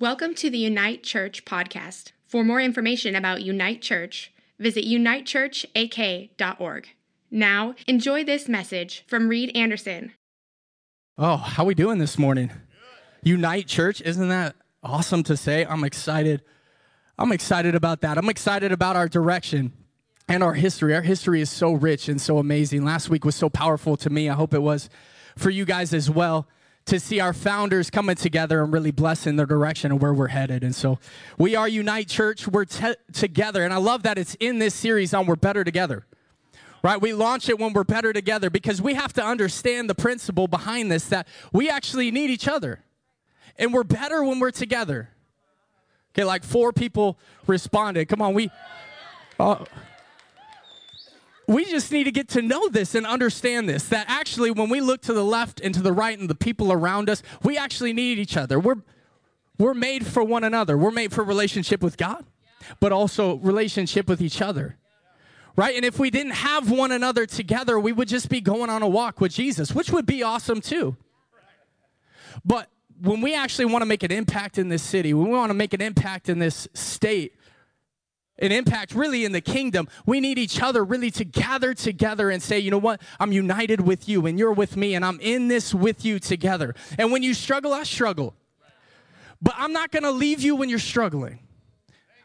Welcome to the Unite Church podcast. For more information about Unite Church, visit unitechurchak.org. Now, enjoy this message from Reed Anderson. Oh, how we doing this morning? Unite Church, isn't that awesome to say? I'm excited. I'm excited about that. I'm excited about our direction and our history. Our history is so rich and so amazing. Last week was so powerful to me. I hope it was for you guys as well to see our founders coming together and really blessing the direction of where we're headed. And so we are Unite Church. We're te- together. And I love that it's in this series on We're Better Together. Right? We launch it when we're better together because we have to understand the principle behind this that we actually need each other. And we're better when we're together. Okay, like four people responded. Come on, we. Uh, we just need to get to know this and understand this that actually when we look to the left and to the right and the people around us we actually need each other. We're we're made for one another. We're made for relationship with god but also relationship with each other right? And if we didn't have one another together we would just be going on a walk with jesus which would be awesome too. But when we actually want to make an impact in this city when we want to make an impact in this state an impact really in the kingdom, we need each other really to gather together and say, you know what? I'm united with you and you're with me and I'm in this with you together. And when you struggle, I struggle. But I'm not going to leave you when you're struggling.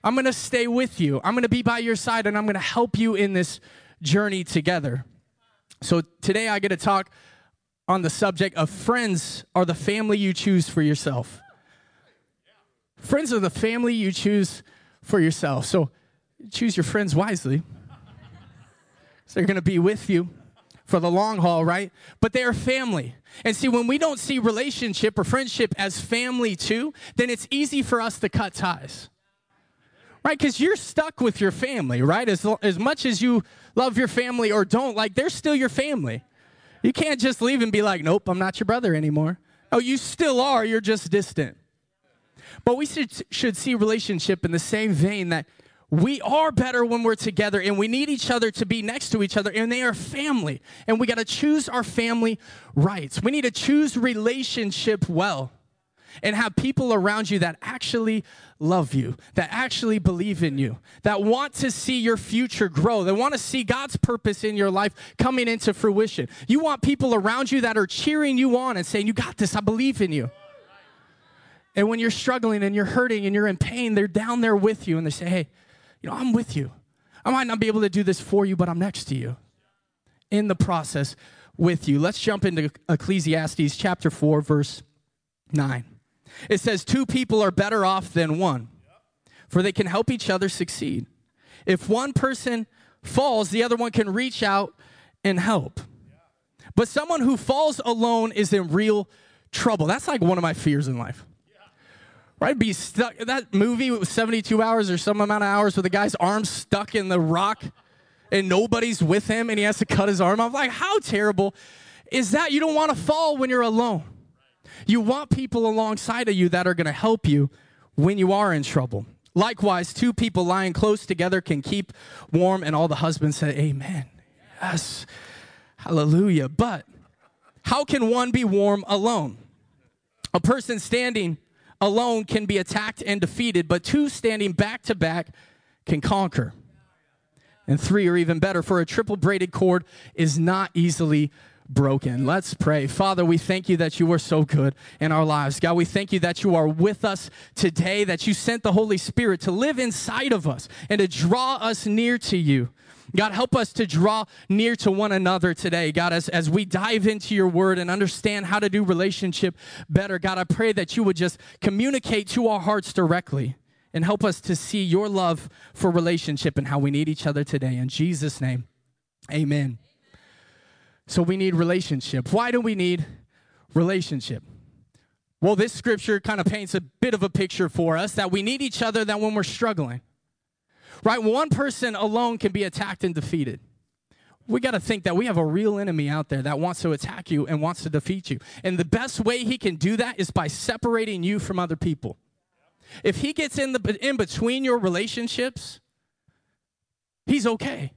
I'm going to stay with you. I'm going to be by your side and I'm going to help you in this journey together. So today I get to talk on the subject of friends are the family you choose for yourself. Friends are the family you choose for yourself. So choose your friends wisely. so they're going to be with you for the long haul, right? But they are family. And see, when we don't see relationship or friendship as family too, then it's easy for us to cut ties. Right? Because you're stuck with your family, right? As, as much as you love your family or don't, like, they're still your family. You can't just leave and be like, nope, I'm not your brother anymore. Oh, you still are, you're just distant. But we should, should see relationship in the same vein that we are better when we're together and we need each other to be next to each other and they are family and we got to choose our family rights. We need to choose relationship well and have people around you that actually love you that actually believe in you that want to see your future grow that want to see god's purpose in your life coming into fruition. You want people around you that are cheering you on and saying you got this i believe in you. And when you're struggling and you're hurting and you're in pain they're down there with you and they say hey you know, I'm with you. I might not be able to do this for you, but I'm next to you in the process with you. Let's jump into Ecclesiastes chapter 4, verse 9. It says, Two people are better off than one, for they can help each other succeed. If one person falls, the other one can reach out and help. But someone who falls alone is in real trouble. That's like one of my fears in life right? Be stuck. That movie was 72 hours or some amount of hours with the guy's arm stuck in the rock and nobody's with him and he has to cut his arm off. Like, how terrible is that? You don't want to fall when you're alone. You want people alongside of you that are going to help you when you are in trouble. Likewise, two people lying close together can keep warm, and all the husbands say, Amen. Yes. Hallelujah. But how can one be warm alone? A person standing alone can be attacked and defeated, but two standing back to back can conquer. And three are even better, for a triple braided cord is not easily broken. Let's pray. Father, we thank you that you are so good in our lives. God, we thank you that you are with us today, that you sent the Holy Spirit to live inside of us and to draw us near to you. God, help us to draw near to one another today. God, as, as we dive into your word and understand how to do relationship better, God, I pray that you would just communicate to our hearts directly and help us to see your love for relationship and how we need each other today. In Jesus' name, amen. So we need relationship. Why do we need relationship? Well, this scripture kind of paints a bit of a picture for us that we need each other that when we're struggling right? One person alone can be attacked and defeated. We got to think that we have a real enemy out there that wants to attack you and wants to defeat you. And the best way he can do that is by separating you from other people. If he gets in the in between your relationships, he's okay.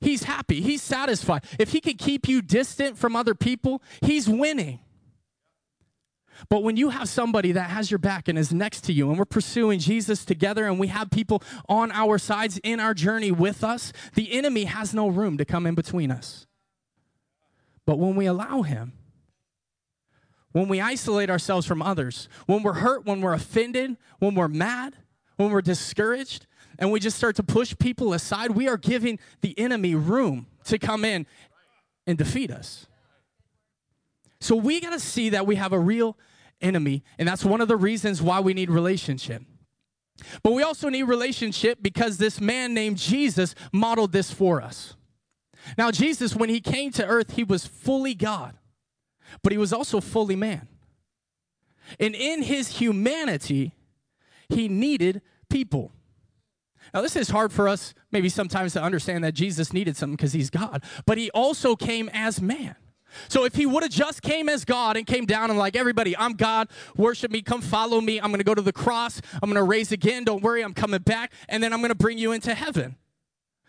He's happy. He's satisfied. If he can keep you distant from other people, he's winning. But when you have somebody that has your back and is next to you, and we're pursuing Jesus together, and we have people on our sides in our journey with us, the enemy has no room to come in between us. But when we allow him, when we isolate ourselves from others, when we're hurt, when we're offended, when we're mad, when we're discouraged, and we just start to push people aside, we are giving the enemy room to come in and defeat us. So we got to see that we have a real enemy, and that's one of the reasons why we need relationship. But we also need relationship because this man named Jesus modeled this for us. Now, Jesus, when he came to earth, he was fully God, but he was also fully man. And in his humanity, he needed people. Now, this is hard for us maybe sometimes to understand that Jesus needed something because he's God, but he also came as man. So if he would have just came as God and came down and like everybody, I'm God, worship me, come follow me. I'm going to go to the cross. I'm going to raise again. Don't worry, I'm coming back and then I'm going to bring you into heaven.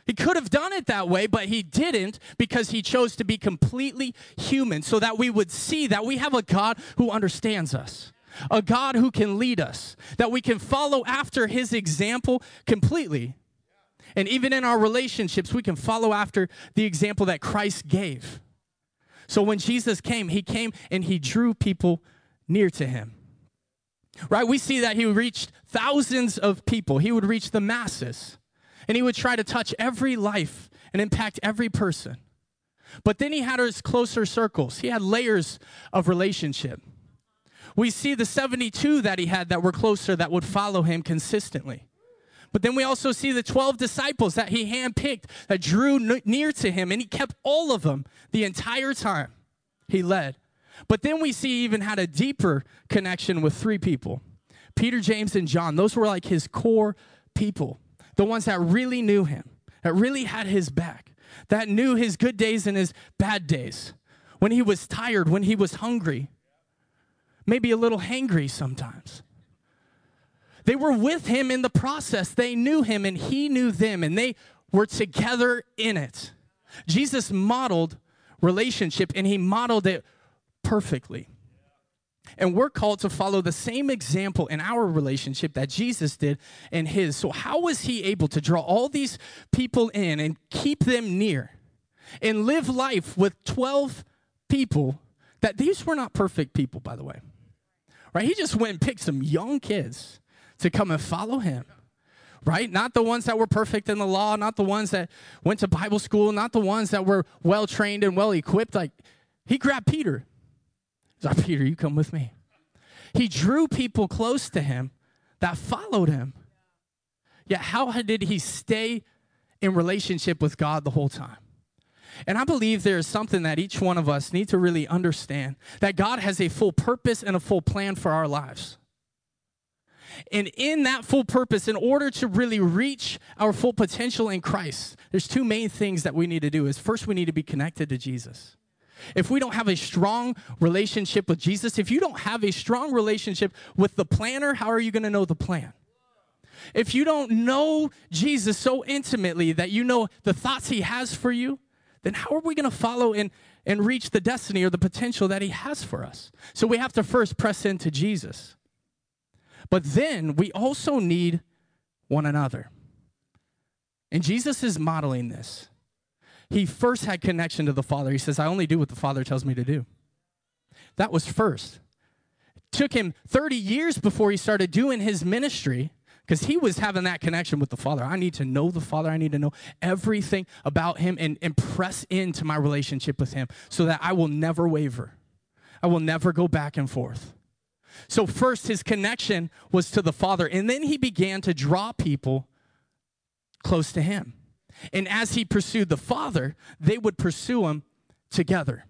He could have done it that way, but he didn't because he chose to be completely human so that we would see that we have a God who understands us a God who can lead us, that we can follow after his example completely. And even in our relationships, we can follow after the example that Christ gave. So when Jesus came, he came and he drew people near to him. Right? We see that he reached thousands of people, he would reach the masses, and he would try to touch every life and impact every person. But then he had his closer circles, he had layers of relationship. We see the 72 that he had that were closer that would follow him consistently. But then we also see the 12 disciples that he handpicked that drew near to him, and he kept all of them the entire time he led. But then we see he even had a deeper connection with three people Peter, James, and John. Those were like his core people, the ones that really knew him, that really had his back, that knew his good days and his bad days, when he was tired, when he was hungry, maybe a little hangry sometimes. They were with him in the process. They knew him and he knew them, and they were together in it. Jesus modeled relationship and he modeled it perfectly. And we're called to follow the same example in our relationship that Jesus did in his. So, how was he able to draw all these people in and keep them near and live life with 12 people that these were not perfect people, by the way? Right? He just went and picked some young kids to come and follow him. Right? Not the ones that were perfect in the law, not the ones that went to Bible school, not the ones that were well trained and well equipped. Like, he grabbed Peter. He's like, Peter, you come with me. He drew people close to him that followed him. Yet, how did he stay in relationship with God the whole time? And I believe there is something that each one of us need to really understand that God has a full purpose and a full plan for our lives. And in that full purpose, in order to really reach our full potential in Christ, there's two main things that we need to do. Is first we need to be connected to Jesus. If we don't have a strong relationship with Jesus, if you don't have a strong relationship with the planner, how are you going to know the plan? If you don't know Jesus so intimately that you know the thoughts he has for you, then how are we going to follow and, and reach the destiny or the potential that he has for us? So we have to first press into Jesus. But then we also need one another. And Jesus is modeling this. He first had connection to the Father. He says, I only do what the Father tells me to do. That was first. It took him 30 years before he started doing his ministry because he was having that connection with the Father. I need to know the Father. I need to know everything about him and, and press into my relationship with him so that I will never waver. I will never go back and forth. So, first, his connection was to the Father, and then he began to draw people close to him. And as he pursued the Father, they would pursue him together.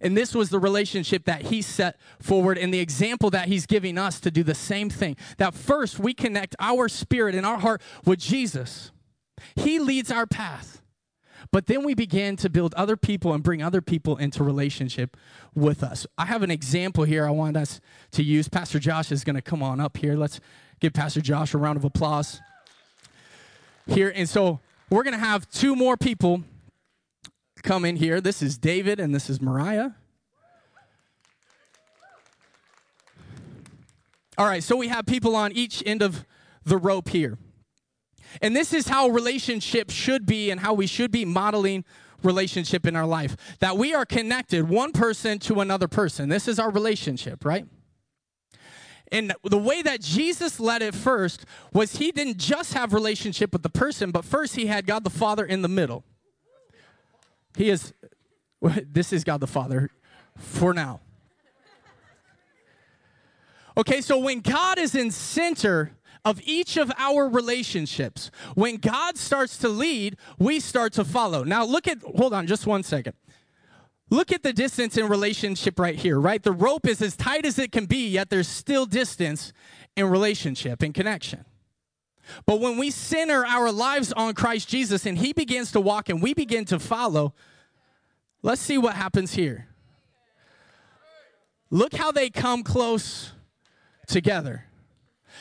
And this was the relationship that he set forward and the example that he's giving us to do the same thing. That first we connect our spirit and our heart with Jesus. He leads our path. But then we begin to build other people and bring other people into relationship with us. I have an example here I want us to use. Pastor Josh is going to come on up here. Let's give Pastor Josh a round of applause here. And so we're going to have two more people come in here. This is David and this is Mariah. All right, so we have people on each end of the rope here. And this is how relationship should be and how we should be modeling relationship in our life. That we are connected one person to another person. This is our relationship, right? And the way that Jesus led it first was he didn't just have relationship with the person, but first he had God the Father in the middle. He is this is God the Father for now. Okay, so when God is in center of each of our relationships, when God starts to lead, we start to follow. Now look at hold on just one second. Look at the distance in relationship right here, right? The rope is as tight as it can be, yet there's still distance in relationship and connection. But when we center our lives on Christ Jesus and He begins to walk and we begin to follow, let's see what happens here. Look how they come close together.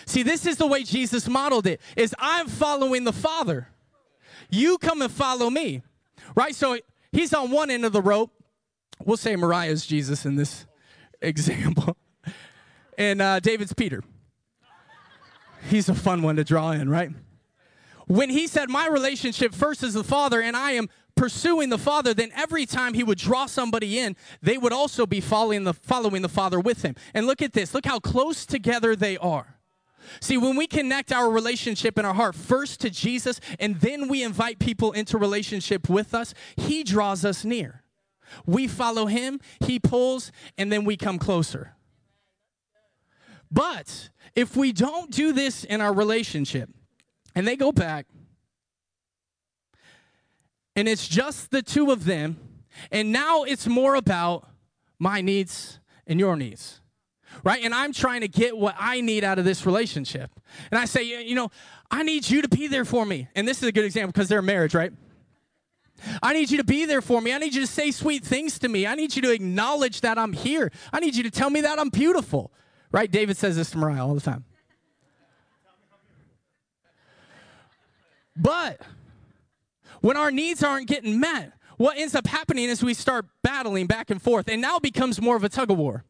See, this is the way Jesus modeled it. Is I'm following the Father. You come and follow me. Right? So he's on one end of the rope. We'll say Mariah's Jesus in this example. And uh, David's Peter. He's a fun one to draw in, right? When he said, My relationship first is the Father, and I am pursuing the Father, then every time he would draw somebody in, they would also be following the, following the Father with him. And look at this look how close together they are. See, when we connect our relationship in our heart first to Jesus and then we invite people into relationship with us, He draws us near. We follow Him, He pulls, and then we come closer. But if we don't do this in our relationship and they go back and it's just the two of them, and now it's more about my needs and your needs. Right? And I'm trying to get what I need out of this relationship. And I say, you know, I need you to be there for me. And this is a good example because they're marriage, right? I need you to be there for me. I need you to say sweet things to me. I need you to acknowledge that I'm here. I need you to tell me that I'm beautiful. Right? David says this to Mariah all the time. But when our needs aren't getting met, what ends up happening is we start battling back and forth, and now becomes more of a tug of war.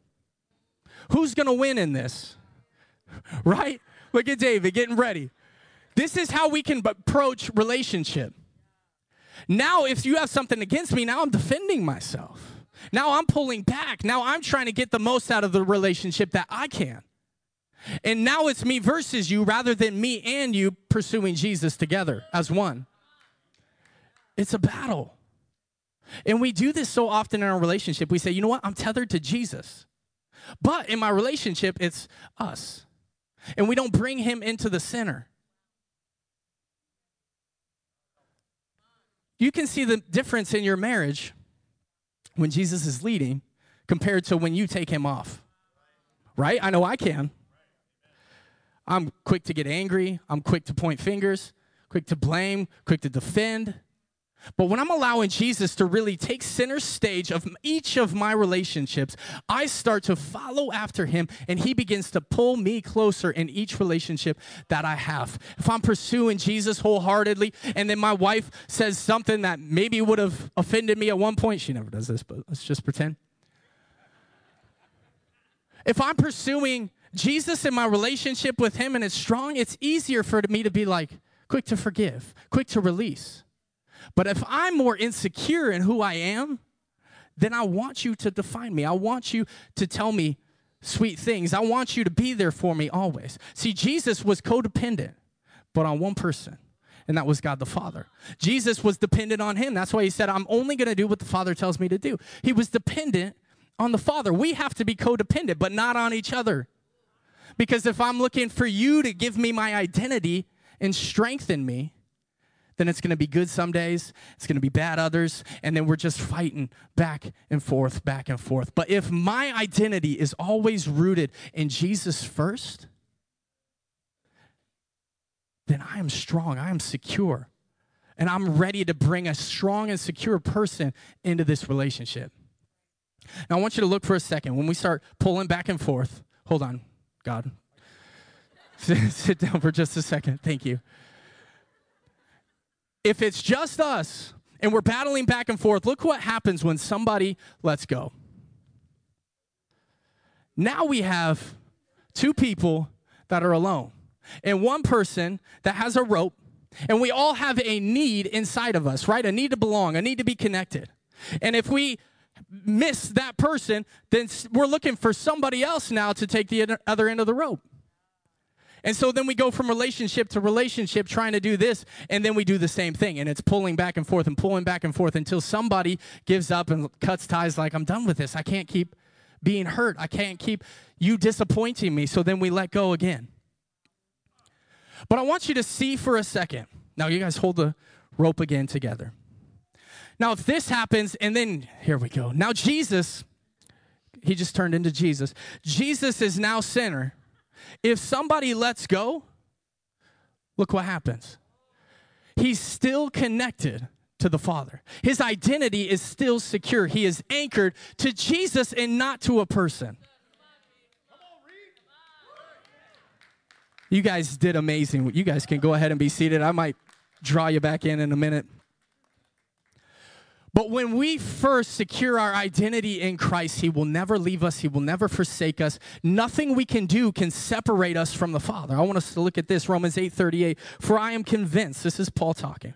Who's going to win in this? Right? Look at David getting ready. This is how we can approach relationship. Now, if you have something against me, now I'm defending myself. Now I'm pulling back. Now I'm trying to get the most out of the relationship that I can. And now it's me versus you rather than me and you pursuing Jesus together as one. It's a battle. And we do this so often in our relationship. We say, you know what? I'm tethered to Jesus. But in my relationship, it's us. And we don't bring him into the center. You can see the difference in your marriage when Jesus is leading compared to when you take him off. Right? I know I can. I'm quick to get angry. I'm quick to point fingers, quick to blame, quick to defend. But when I'm allowing Jesus to really take center stage of each of my relationships, I start to follow after him and he begins to pull me closer in each relationship that I have. If I'm pursuing Jesus wholeheartedly and then my wife says something that maybe would have offended me at one point, she never does this, but let's just pretend. If I'm pursuing Jesus in my relationship with him and it's strong, it's easier for me to be like quick to forgive, quick to release. But if I'm more insecure in who I am, then I want you to define me. I want you to tell me sweet things. I want you to be there for me always. See, Jesus was codependent, but on one person, and that was God the Father. Jesus was dependent on him. That's why he said, I'm only going to do what the Father tells me to do. He was dependent on the Father. We have to be codependent, but not on each other. Because if I'm looking for you to give me my identity and strengthen me, then it's going to be good some days, it's going to be bad others, and then we're just fighting back and forth, back and forth. But if my identity is always rooted in Jesus first, then I am strong, I am secure, and I'm ready to bring a strong and secure person into this relationship. Now, I want you to look for a second. When we start pulling back and forth, hold on, God. Sit down for just a second. Thank you if it's just us and we're battling back and forth, look what happens when somebody lets go. Now we have two people that are alone, and one person that has a rope, and we all have a need inside of us, right? A need to belong, a need to be connected. And if we miss that person, then we're looking for somebody else now to take the other end of the rope. And so then we go from relationship to relationship trying to do this, and then we do the same thing. And it's pulling back and forth and pulling back and forth until somebody gives up and cuts ties like, I'm done with this. I can't keep being hurt. I can't keep you disappointing me. So then we let go again. But I want you to see for a second. Now, you guys hold the rope again together. Now, if this happens, and then here we go. Now, Jesus, he just turned into Jesus. Jesus is now sinner. If somebody lets go, look what happens. He's still connected to the Father. His identity is still secure. He is anchored to Jesus and not to a person. You guys did amazing. You guys can go ahead and be seated. I might draw you back in in a minute. But when we first secure our identity in Christ, He will never leave us, He will never forsake us. Nothing we can do can separate us from the Father. I want us to look at this Romans 8 38. For I am convinced, this is Paul talking,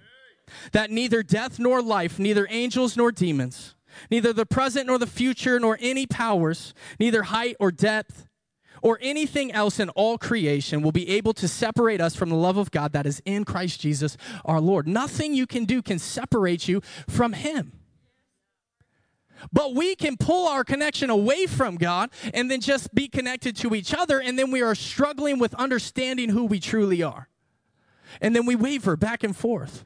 that neither death nor life, neither angels nor demons, neither the present nor the future, nor any powers, neither height or depth, or anything else in all creation will be able to separate us from the love of God that is in Christ Jesus our Lord. Nothing you can do can separate you from Him. But we can pull our connection away from God and then just be connected to each other, and then we are struggling with understanding who we truly are. And then we waver back and forth.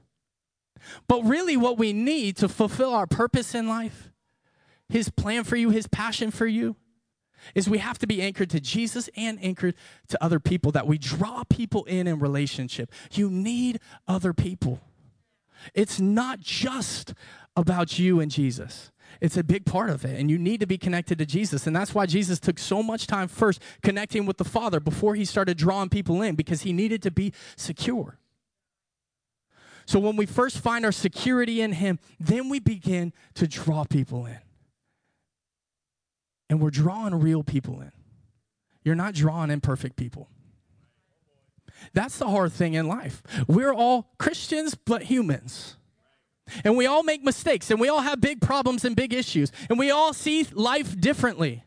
But really, what we need to fulfill our purpose in life, His plan for you, His passion for you, is we have to be anchored to Jesus and anchored to other people, that we draw people in in relationship. You need other people. It's not just about you and Jesus. It's a big part of it, and you need to be connected to Jesus. And that's why Jesus took so much time first connecting with the Father before he started drawing people in, because he needed to be secure. So when we first find our security in him, then we begin to draw people in and we're drawing real people in. You're not drawing imperfect people. That's the hard thing in life. We're all Christians, but humans. And we all make mistakes, and we all have big problems and big issues, and we all see life differently.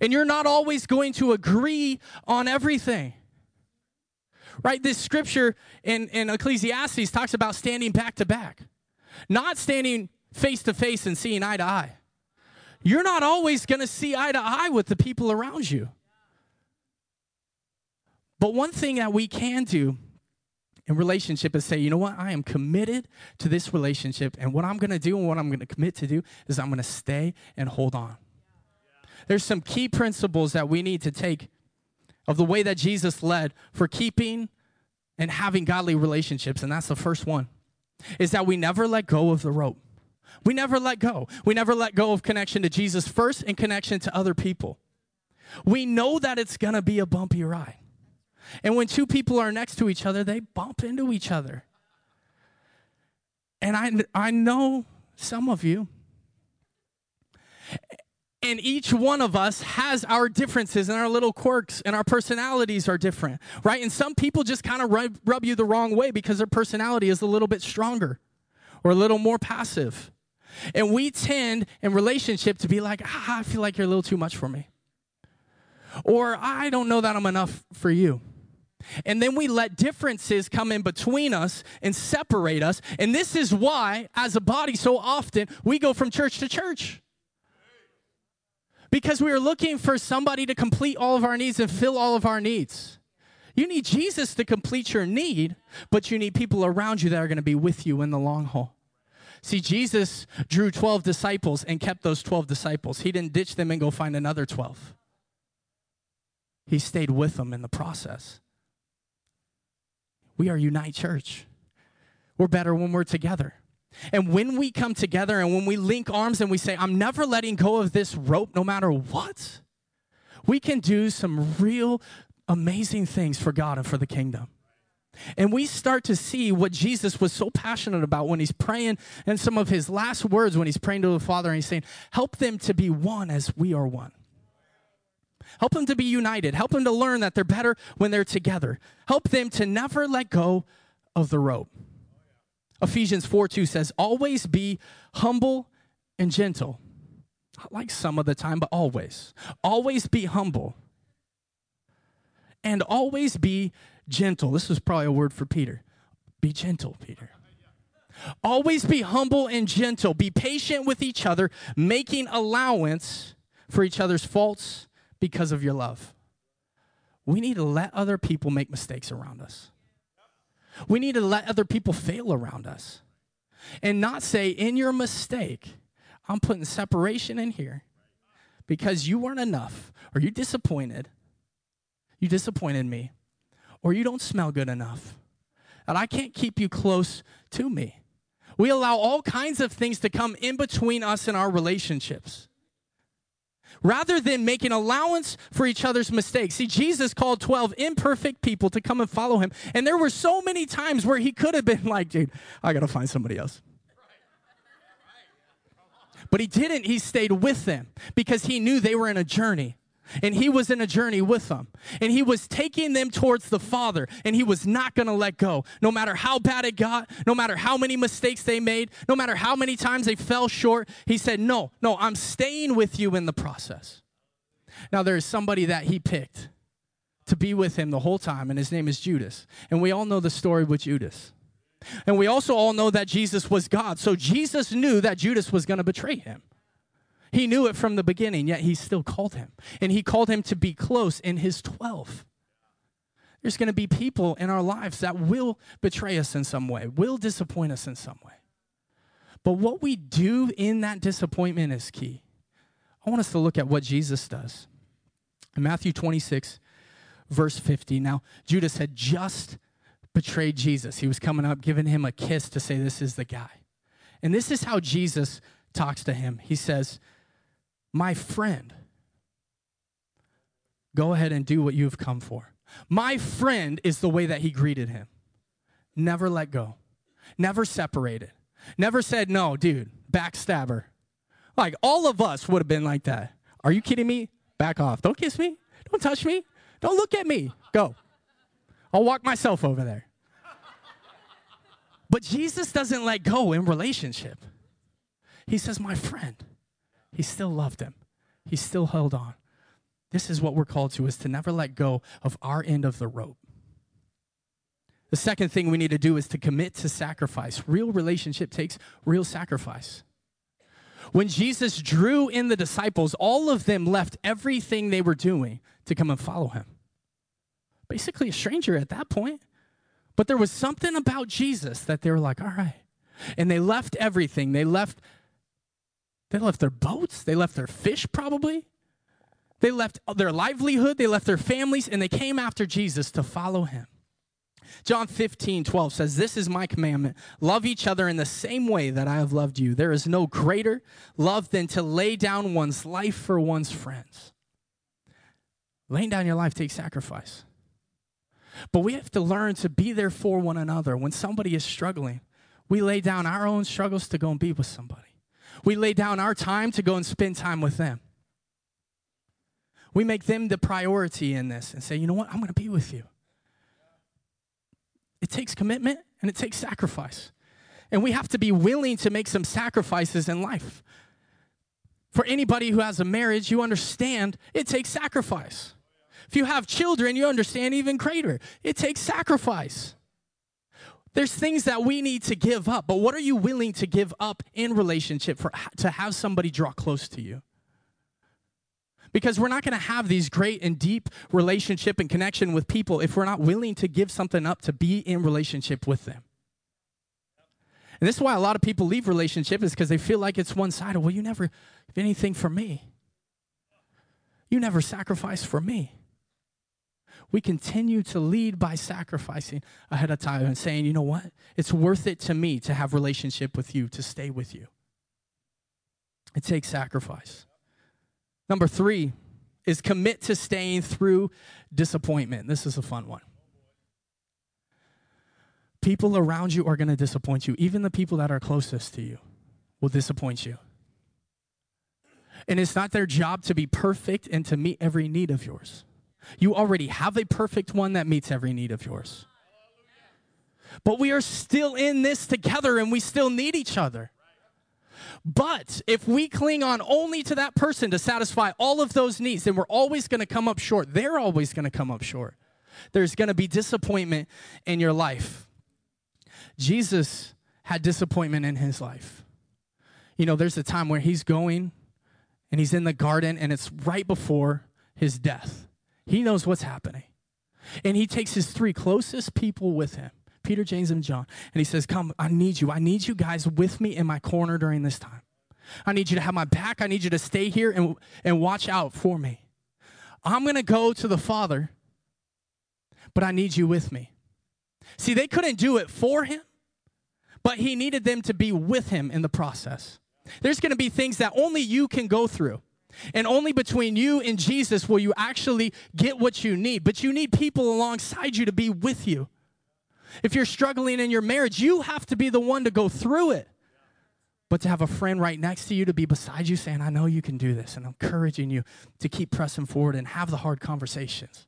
And you're not always going to agree on everything. Right? This scripture in, in Ecclesiastes talks about standing back to back, not standing face to face and seeing eye to eye you're not always going to see eye to eye with the people around you. But one thing that we can do in relationship is say, you know what? I am committed to this relationship, and what I'm going to do and what I'm going to commit to do is I'm going to stay and hold on. There's some key principles that we need to take of the way that Jesus led for keeping and having godly relationships, and that's the first one is that we never let go of the rope. We never let go. We never let go of connection to Jesus first and connection to other people. We know that it's going to be a bumpy ride. And when two people are next to each other, they bump into each other. And I, I know some of you. And each one of us has our differences and our little quirks, and our personalities are different, right? And some people just kind of rub, rub you the wrong way because their personality is a little bit stronger or a little more passive. And we tend in relationship to be like, ah, I feel like you're a little too much for me. Or I don't know that I'm enough for you. And then we let differences come in between us and separate us. And this is why, as a body, so often we go from church to church. Because we are looking for somebody to complete all of our needs and fill all of our needs. You need Jesus to complete your need, but you need people around you that are going to be with you in the long haul. See, Jesus drew 12 disciples and kept those 12 disciples. He didn't ditch them and go find another 12. He stayed with them in the process. We are Unite Church. We're better when we're together. And when we come together and when we link arms and we say, I'm never letting go of this rope no matter what, we can do some real amazing things for God and for the kingdom. And we start to see what Jesus was so passionate about when he's praying and some of his last words when he's praying to the Father and he's saying, Help them to be one as we are one. Help them to be united. Help them to learn that they're better when they're together. Help them to never let go of the rope. Ephesians 4 2 says, Always be humble and gentle. Not like some of the time, but always. Always be humble. And always be gentle. This is probably a word for Peter. Be gentle, Peter. Always be humble and gentle. Be patient with each other, making allowance for each other's faults because of your love. We need to let other people make mistakes around us. We need to let other people fail around us and not say, in your mistake, I'm putting separation in here because you weren't enough, or you disappointed. You disappointed me, or you don't smell good enough, and I can't keep you close to me. We allow all kinds of things to come in between us and our relationships rather than making allowance for each other's mistakes. See, Jesus called 12 imperfect people to come and follow him. And there were so many times where he could have been like, dude, I got to find somebody else. But he didn't. He stayed with them because he knew they were in a journey and he was in a journey with them. And he was taking them towards the father. And he was not going to let go. No matter how bad it got no matter how many mistakes they made no matter how many times they fell short he said no no i'm staying with you in the process. Now there's somebody that he picked to be with him the whole time and his name is judas. And we all know the story with judas. And we also all know that jesus was god. So jesus knew that judas was going to betray him he knew it from the beginning, yet he still called him. And he called him to be close in his 12. There's going to be people in our lives that will betray us in some way, will disappoint us in some way. But what we do in that disappointment is key. I want us to look at what Jesus does. In Matthew 26, verse 50. Now, Judas had just betrayed Jesus. He was coming up, giving him a kiss to say, This is the guy. And this is how Jesus talks to him. He says, my friend, go ahead and do what you've come for. My friend is the way that he greeted him. Never let go, never separated, never said, no, dude, backstabber. Like all of us would have been like that. Are you kidding me? Back off. Don't kiss me. Don't touch me. Don't look at me. Go. I'll walk myself over there. But Jesus doesn't let go in relationship. He says, My friend. He still loved him. He still held on. This is what we're called to is to never let go of our end of the rope. The second thing we need to do is to commit to sacrifice. Real relationship takes real sacrifice. When Jesus drew in the disciples, all of them left everything they were doing to come and follow him. Basically, a stranger at that point. But there was something about Jesus that they were like, all right. And they left everything. They left they left their boats, they left their fish, probably. They left their livelihood, they left their families, and they came after Jesus to follow him. John 15, 12 says, This is my commandment. Love each other in the same way that I have loved you. There is no greater love than to lay down one's life for one's friends. Laying down your life takes sacrifice. But we have to learn to be there for one another. When somebody is struggling, we lay down our own struggles to go and be with somebody. We lay down our time to go and spend time with them. We make them the priority in this and say, you know what, I'm going to be with you. It takes commitment and it takes sacrifice. And we have to be willing to make some sacrifices in life. For anybody who has a marriage, you understand it takes sacrifice. If you have children, you understand even greater. It takes sacrifice. There's things that we need to give up, but what are you willing to give up in relationship for to have somebody draw close to you? Because we're not going to have these great and deep relationship and connection with people if we're not willing to give something up to be in relationship with them. And this is why a lot of people leave relationship is because they feel like it's one-sided. Well, you never give anything for me. You never sacrifice for me we continue to lead by sacrificing ahead of time and saying, you know what? It's worth it to me to have relationship with you, to stay with you. It takes sacrifice. Number three is commit to staying through disappointment. This is a fun one. People around you are going to disappoint you. Even the people that are closest to you will disappoint you. And it's not their job to be perfect and to meet every need of yours. You already have a perfect one that meets every need of yours. But we are still in this together and we still need each other. But if we cling on only to that person to satisfy all of those needs, then we're always going to come up short. They're always going to come up short. There's going to be disappointment in your life. Jesus had disappointment in his life. You know, there's a time where he's going and he's in the garden and it's right before his death. He knows what's happening. And he takes his three closest people with him Peter, James, and John. And he says, Come, I need you. I need you guys with me in my corner during this time. I need you to have my back. I need you to stay here and, and watch out for me. I'm going to go to the Father, but I need you with me. See, they couldn't do it for him, but he needed them to be with him in the process. There's going to be things that only you can go through. And only between you and Jesus will you actually get what you need. But you need people alongside you to be with you. If you're struggling in your marriage, you have to be the one to go through it. But to have a friend right next to you to be beside you saying, I know you can do this, and encouraging you to keep pressing forward and have the hard conversations.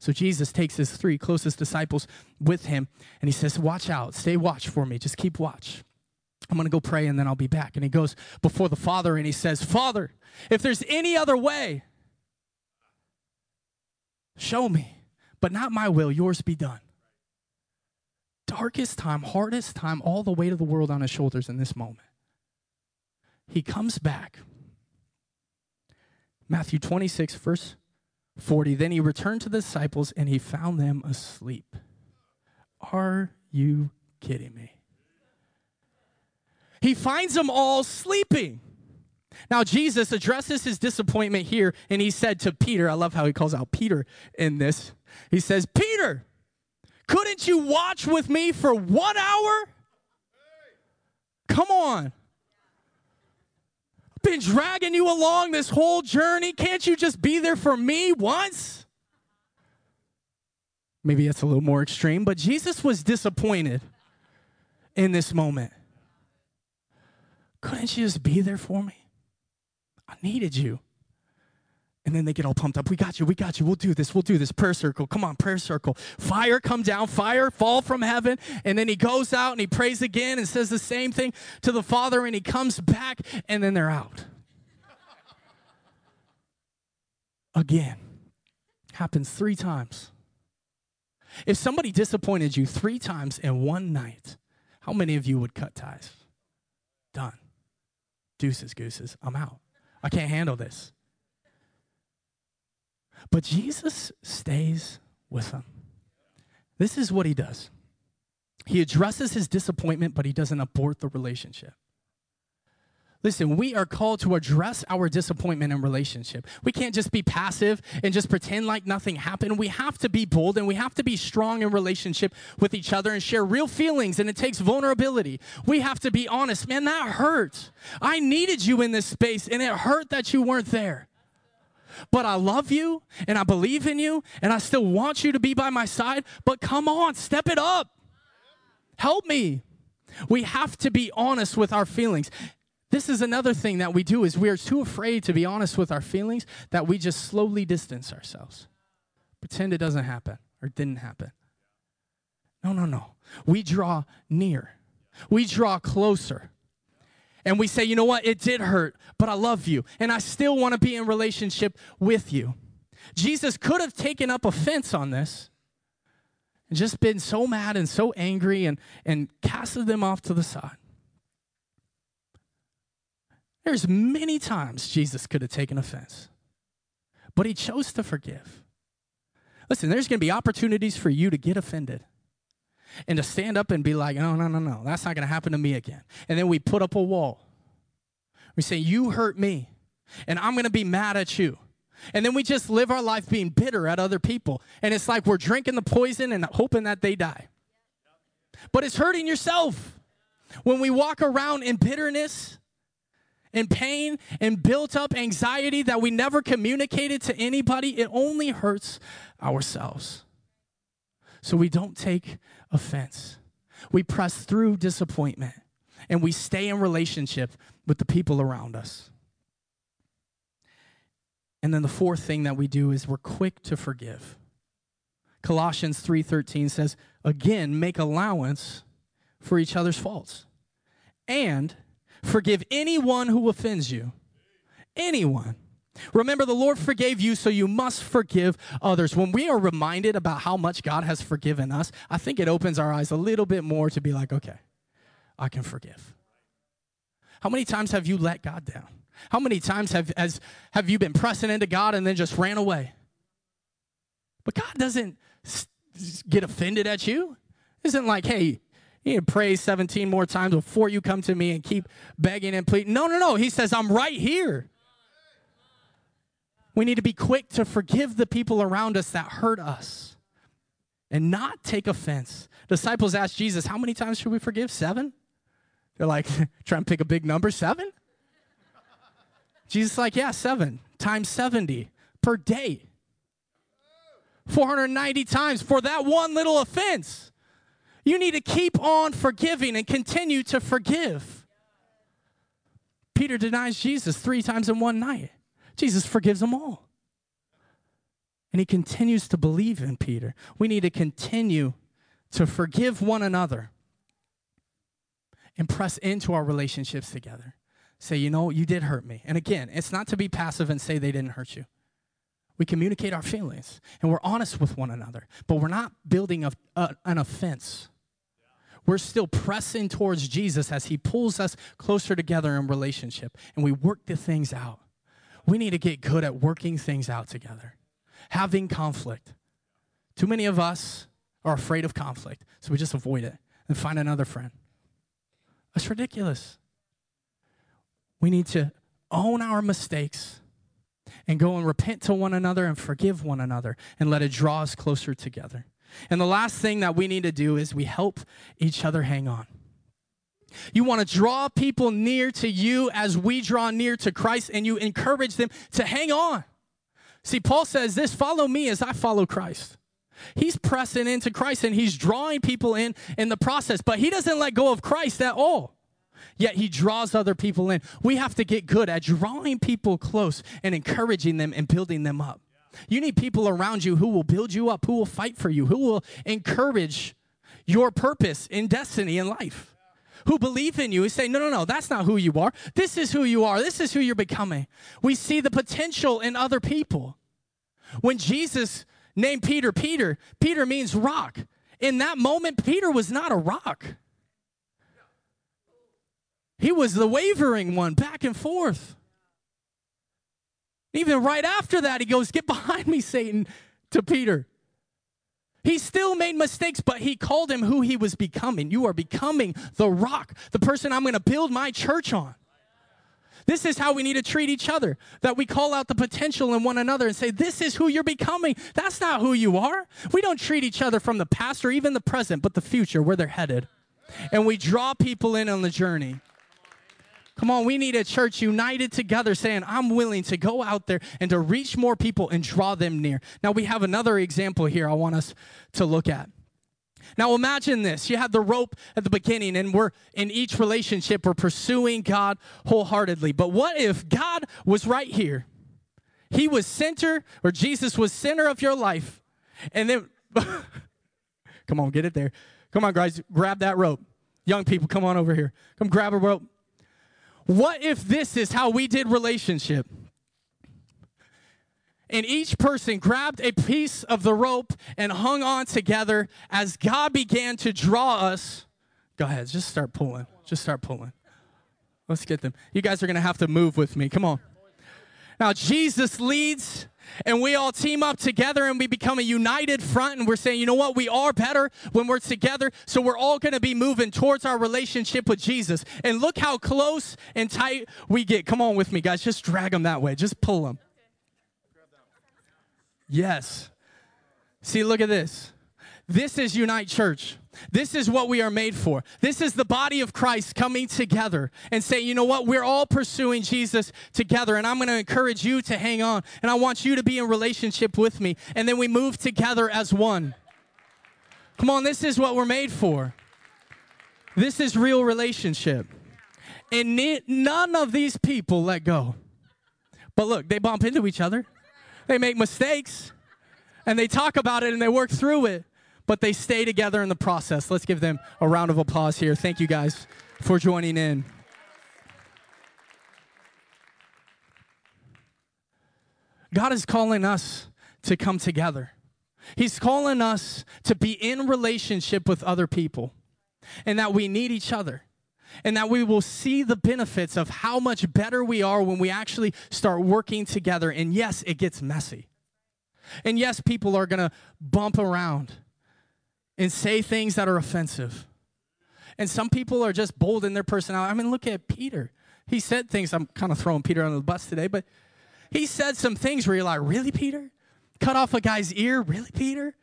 So Jesus takes his three closest disciples with him and he says, Watch out, stay watch for me, just keep watch. I'm going to go pray and then I'll be back. And he goes before the Father and he says, Father, if there's any other way, show me, but not my will, yours be done. Darkest time, hardest time, all the weight of the world on his shoulders in this moment. He comes back. Matthew 26, verse 40. Then he returned to the disciples and he found them asleep. Are you kidding me? He finds them all sleeping. Now, Jesus addresses his disappointment here, and he said to Peter, I love how he calls out Peter in this. He says, Peter, couldn't you watch with me for one hour? Come on. I've been dragging you along this whole journey. Can't you just be there for me once? Maybe that's a little more extreme, but Jesus was disappointed in this moment. Couldn't you just be there for me? I needed you. And then they get all pumped up. We got you. We got you. We'll do this. We'll do this. Prayer circle. Come on, prayer circle. Fire come down. Fire fall from heaven. And then he goes out and he prays again and says the same thing to the Father and he comes back and then they're out. again. Happens three times. If somebody disappointed you three times in one night, how many of you would cut ties? Done deuces, gooses, I'm out. I can't handle this. But Jesus stays with them. This is what he does he addresses his disappointment, but he doesn't abort the relationship. Listen, we are called to address our disappointment in relationship. We can't just be passive and just pretend like nothing happened. We have to be bold and we have to be strong in relationship with each other and share real feelings, and it takes vulnerability. We have to be honest. Man, that hurt. I needed you in this space, and it hurt that you weren't there. But I love you and I believe in you, and I still want you to be by my side. But come on, step it up. Help me. We have to be honest with our feelings. This is another thing that we do is we are too afraid to be honest with our feelings that we just slowly distance ourselves. Pretend it doesn't happen or didn't happen. No, no, no. We draw near. We draw closer. And we say, you know what? It did hurt, but I love you. And I still want to be in relationship with you. Jesus could have taken up offense on this and just been so mad and so angry and, and casted them off to the side. There's many times Jesus could have taken offense, but he chose to forgive. Listen, there's going to be opportunities for you to get offended and to stand up and be like, no, no, no, no, that's not going to happen to me again. And then we put up a wall. We say, you hurt me, and I'm going to be mad at you. And then we just live our life being bitter at other people. And it's like we're drinking the poison and hoping that they die. But it's hurting yourself. When we walk around in bitterness and pain and built up anxiety that we never communicated to anybody, it only hurts ourselves. So we don't take offense. We press through disappointment and we stay in relationship with the people around us. And then the fourth thing that we do is we're quick to forgive. Colossians 3:13 says, "Again, make allowance for each other's faults and forgive anyone who offends you." Anyone. Remember, the Lord forgave you, so you must forgive others. When we are reminded about how much God has forgiven us, I think it opens our eyes a little bit more to be like, okay, I can forgive. How many times have you let God down? How many times have, has, have you been pressing into God and then just ran away? But God doesn't get offended at you. Isn't like, hey, you need to pray 17 more times before you come to me and keep begging and pleading. No, no, no. He says, I'm right here. We need to be quick to forgive the people around us that hurt us and not take offense. Disciples asked Jesus, How many times should we forgive? Seven? They're like, trying to pick a big number, seven? Jesus like, Yeah, seven times 70 per day. 490 times for that one little offense. You need to keep on forgiving and continue to forgive. Peter denies Jesus three times in one night. Jesus forgives them all. And he continues to believe in Peter. We need to continue to forgive one another and press into our relationships together. Say, you know, you did hurt me. And again, it's not to be passive and say they didn't hurt you. We communicate our feelings and we're honest with one another, but we're not building a, a, an offense. We're still pressing towards Jesus as he pulls us closer together in relationship and we work the things out. We need to get good at working things out together, having conflict. Too many of us are afraid of conflict, so we just avoid it and find another friend. That's ridiculous. We need to own our mistakes and go and repent to one another and forgive one another and let it draw us closer together. And the last thing that we need to do is we help each other hang on. You want to draw people near to you as we draw near to Christ, and you encourage them to hang on. See, Paul says this follow me as I follow Christ. He's pressing into Christ and he's drawing people in in the process, but he doesn't let go of Christ at all. Yet he draws other people in. We have to get good at drawing people close and encouraging them and building them up. You need people around you who will build you up, who will fight for you, who will encourage your purpose in destiny in life who believe in you and say, no, no, no, that's not who you are. This is who you are. This is who you're becoming. We see the potential in other people. When Jesus named Peter Peter, Peter means rock. In that moment, Peter was not a rock. He was the wavering one, back and forth. Even right after that, he goes, Get behind me, Satan, to Peter. He still made mistakes, but he called him who he was becoming. You are becoming the rock, the person I'm going to build my church on. This is how we need to treat each other. That we call out the potential in one another and say, This is who you're becoming. That's not who you are. We don't treat each other from the past or even the present, but the future, where they're headed. And we draw people in on the journey. Come on, we need a church united together saying, I'm willing to go out there and to reach more people and draw them near. Now, we have another example here I want us to look at. Now, imagine this. You had the rope at the beginning, and we're in each relationship, we're pursuing God wholeheartedly. But what if God was right here? He was center, or Jesus was center of your life. And then, come on, get it there. Come on, guys, grab that rope. Young people, come on over here. Come grab a rope. What if this is how we did relationship? And each person grabbed a piece of the rope and hung on together as God began to draw us. Go ahead, just start pulling. Just start pulling. Let's get them. You guys are going to have to move with me. Come on. Now, Jesus leads and we all team up together and we become a united front and we're saying, you know what, we are better when we're together. So we're all going to be moving towards our relationship with Jesus. And look how close and tight we get. Come on with me, guys. Just drag them that way. Just pull them. Yes. See, look at this. This is Unite Church. This is what we are made for. This is the body of Christ coming together and say, you know what? We're all pursuing Jesus together, and I'm going to encourage you to hang on, and I want you to be in relationship with me. And then we move together as one. Come on, this is what we're made for. This is real relationship. And none of these people let go. But look, they bump into each other, they make mistakes, and they talk about it and they work through it, but they stay together in the process. Let's give them a round of applause here. Thank you guys for joining in. God is calling us to come together. He's calling us to be in relationship with other people and that we need each other and that we will see the benefits of how much better we are when we actually start working together. And yes, it gets messy. And yes, people are going to bump around and say things that are offensive. And some people are just bold in their personality. I mean, look at Peter. He said things, I'm kind of throwing Peter under the bus today, but he said some things where you're like, really, Peter? Cut off a guy's ear? Really, Peter?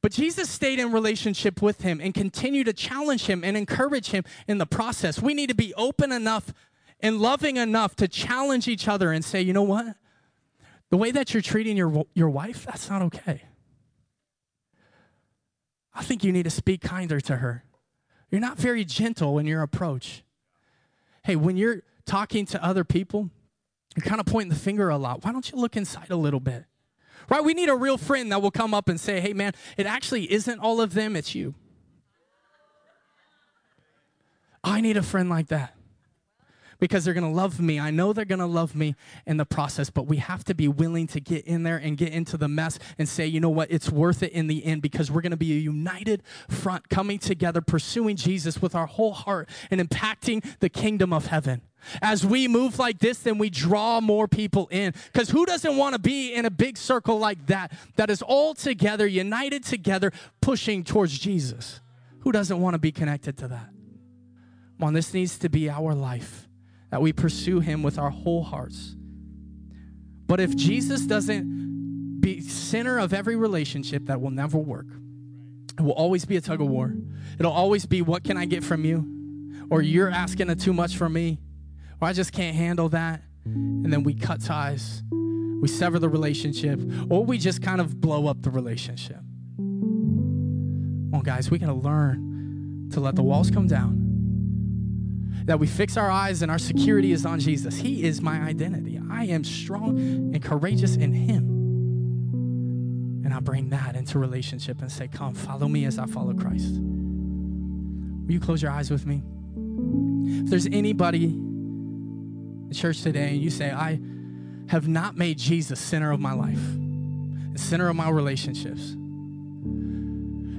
But Jesus stayed in relationship with him and continued to challenge him and encourage him in the process. We need to be open enough and loving enough to challenge each other and say, you know what? The way that you're treating your, your wife, that's not okay. I think you need to speak kinder to her. You're not very gentle in your approach. Hey, when you're talking to other people, you're kind of pointing the finger a lot. Why don't you look inside a little bit? Right? We need a real friend that will come up and say, hey, man, it actually isn't all of them, it's you. I need a friend like that because they're going to love me. I know they're going to love me in the process, but we have to be willing to get in there and get into the mess and say, you know what, it's worth it in the end because we're going to be a united front coming together, pursuing Jesus with our whole heart and impacting the kingdom of heaven. As we move like this, then we draw more people in. Because who doesn't want to be in a big circle like that, that is all together, united together, pushing towards Jesus? Who doesn't want to be connected to that? Come on, this needs to be our life, that we pursue Him with our whole hearts. But if Jesus doesn't be center of every relationship, that will never work. It will always be a tug of war. It'll always be, what can I get from you? Or you're asking too much from me or I just can't handle that. And then we cut ties, we sever the relationship, or we just kind of blow up the relationship. Well, guys, we got to learn to let the walls come down. That we fix our eyes and our security is on Jesus. He is my identity. I am strong and courageous in Him. And I bring that into relationship and say, Come, follow me as I follow Christ. Will you close your eyes with me? If there's anybody the church today and you say, I have not made Jesus center of my life, center of my relationships.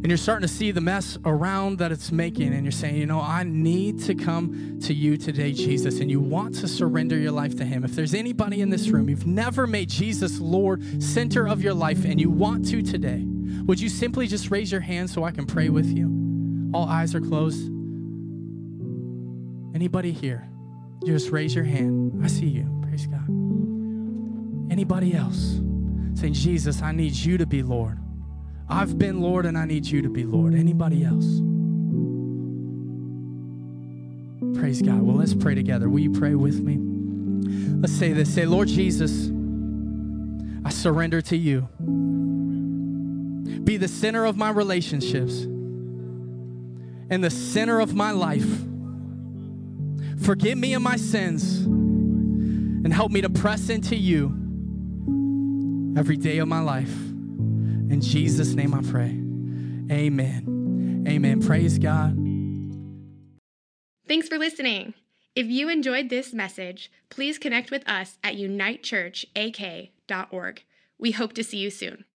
And you're starting to see the mess around that it's making, and you're saying, you know, I need to come to you today, Jesus, and you want to surrender your life to Him. If there's anybody in this room, you've never made Jesus Lord, center of your life, and you want to today, would you simply just raise your hand so I can pray with you? All eyes are closed. Anybody here? Just raise your hand. I see you. Praise God. Anybody else saying, Jesus, I need you to be Lord. I've been Lord and I need you to be Lord. Anybody else? Praise God. Well, let's pray together. Will you pray with me? Let's say this. Say, Lord Jesus, I surrender to you. Be the center of my relationships and the center of my life. Forgive me of my sins and help me to press into you every day of my life. In Jesus' name I pray. Amen. Amen. Praise God. Thanks for listening. If you enjoyed this message, please connect with us at unitechurchak.org. We hope to see you soon.